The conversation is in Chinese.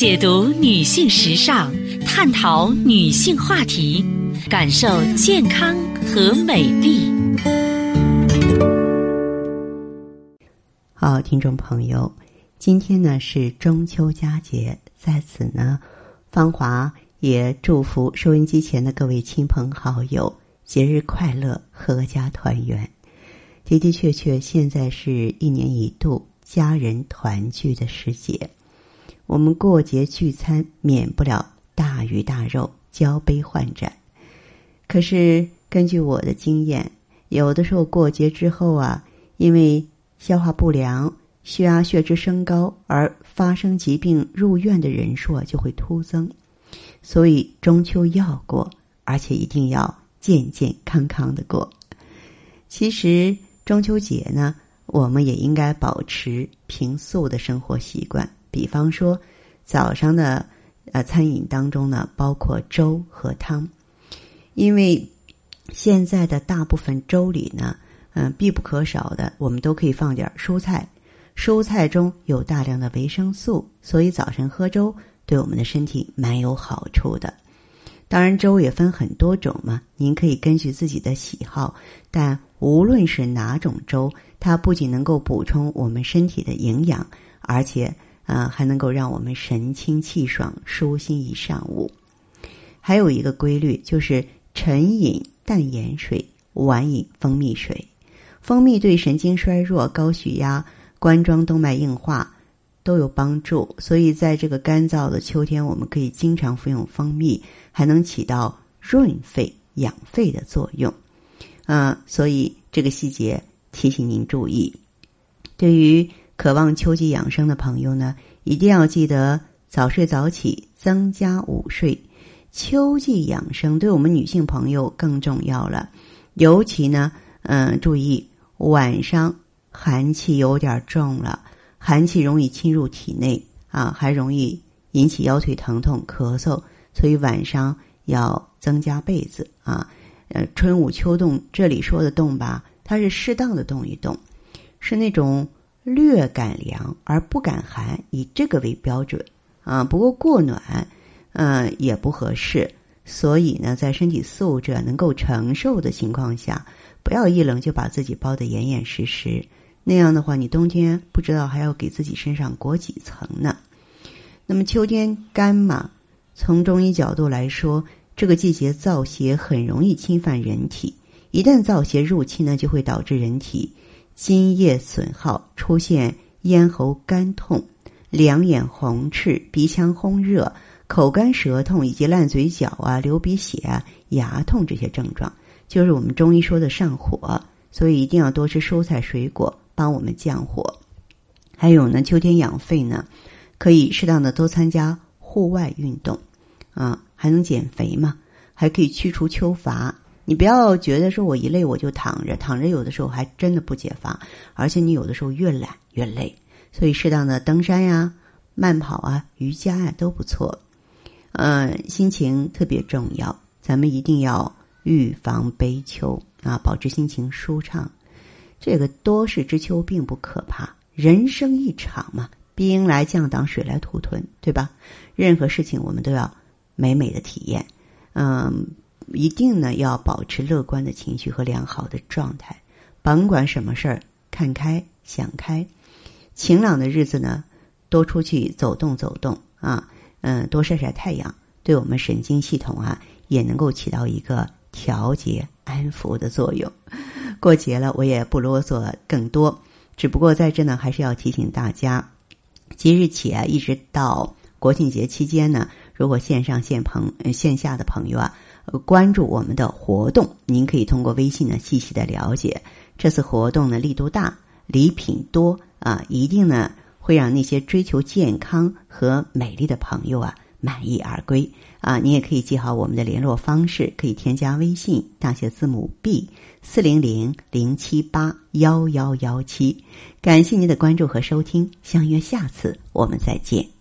解读女性时尚，探讨女性话题，感受健康和美丽。好，听众朋友，今天呢是中秋佳节，在此呢，芳华也祝福收音机前的各位亲朋好友节日快乐，阖家团圆。的的确确，现在是一年一度家人团聚的时节。我们过节聚餐，免不了大鱼大肉、交杯换盏。可是根据我的经验，有的时候过节之后啊，因为消化不良、血压、血脂升高而发生疾病入院的人数啊就会突增。所以中秋要过，而且一定要健健康康的过。其实中秋节呢，我们也应该保持平素的生活习惯。比方说，早上的呃餐饮当中呢，包括粥和汤，因为现在的大部分粥里呢，嗯必不可少的，我们都可以放点蔬菜，蔬菜中有大量的维生素，所以早晨喝粥对我们的身体蛮有好处的。当然，粥也分很多种嘛，您可以根据自己的喜好，但无论是哪种粥，它不仅能够补充我们身体的营养，而且。啊，还能够让我们神清气爽、舒心一上午。还有一个规律，就是晨饮淡盐水，晚饮蜂蜜水。蜂蜜对神经衰弱、高血压、冠状动脉硬化都有帮助，所以在这个干燥的秋天，我们可以经常服用蜂蜜，还能起到润肺养肺的作用。嗯，所以这个细节提醒您注意。对于。渴望秋季养生的朋友呢，一定要记得早睡早起，增加午睡。秋季养生对我们女性朋友更重要了，尤其呢，嗯，注意晚上寒气有点重了，寒气容易侵入体内啊，还容易引起腰腿疼痛、咳嗽，所以晚上要增加被子啊。呃，春捂秋冻，这里说的冻吧，它是适当的动一动，是那种。略感凉而不感寒，以这个为标准啊。不过过暖，嗯，也不合适。所以呢，在身体素质能够承受的情况下，不要一冷就把自己包得严严实实。那样的话，你冬天不知道还要给自己身上裹几层呢。那么秋天干嘛？从中医角度来说，这个季节燥邪很容易侵犯人体，一旦燥邪入侵呢，就会导致人体。津液损耗，出现咽喉干痛、两眼红赤、鼻腔烘热、口干舌痛以及烂嘴角啊、流鼻血啊、牙痛这些症状，就是我们中医说的上火。所以一定要多吃蔬菜水果，帮我们降火。还有呢，秋天养肺呢，可以适当的多参加户外运动，啊，还能减肥嘛，还可以去除秋乏。你不要觉得说我一累我就躺着，躺着有的时候还真的不解乏，而且你有的时候越懒越累。所以适当的登山呀、慢跑啊、瑜伽呀都不错。嗯，心情特别重要，咱们一定要预防悲秋啊，保持心情舒畅。这个多事之秋并不可怕，人生一场嘛，兵来将挡，水来土屯，对吧？任何事情我们都要美美的体验，嗯。一定呢要保持乐观的情绪和良好的状态，甭管什么事儿，看开想开。晴朗的日子呢，多出去走动走动啊，嗯，多晒晒太阳，对我们神经系统啊也能够起到一个调节安抚的作用。过节了，我也不啰嗦更多，只不过在这呢，还是要提醒大家，即日起啊，一直到国庆节期间呢，如果线上线朋线下的朋友啊。关注我们的活动，您可以通过微信呢细细的了解。这次活动呢力度大，礼品多啊，一定呢会让那些追求健康和美丽的朋友啊满意而归啊。你也可以记好我们的联络方式，可以添加微信大写字母 B 四零零零七八幺幺幺七。感谢您的关注和收听，相约下次我们再见。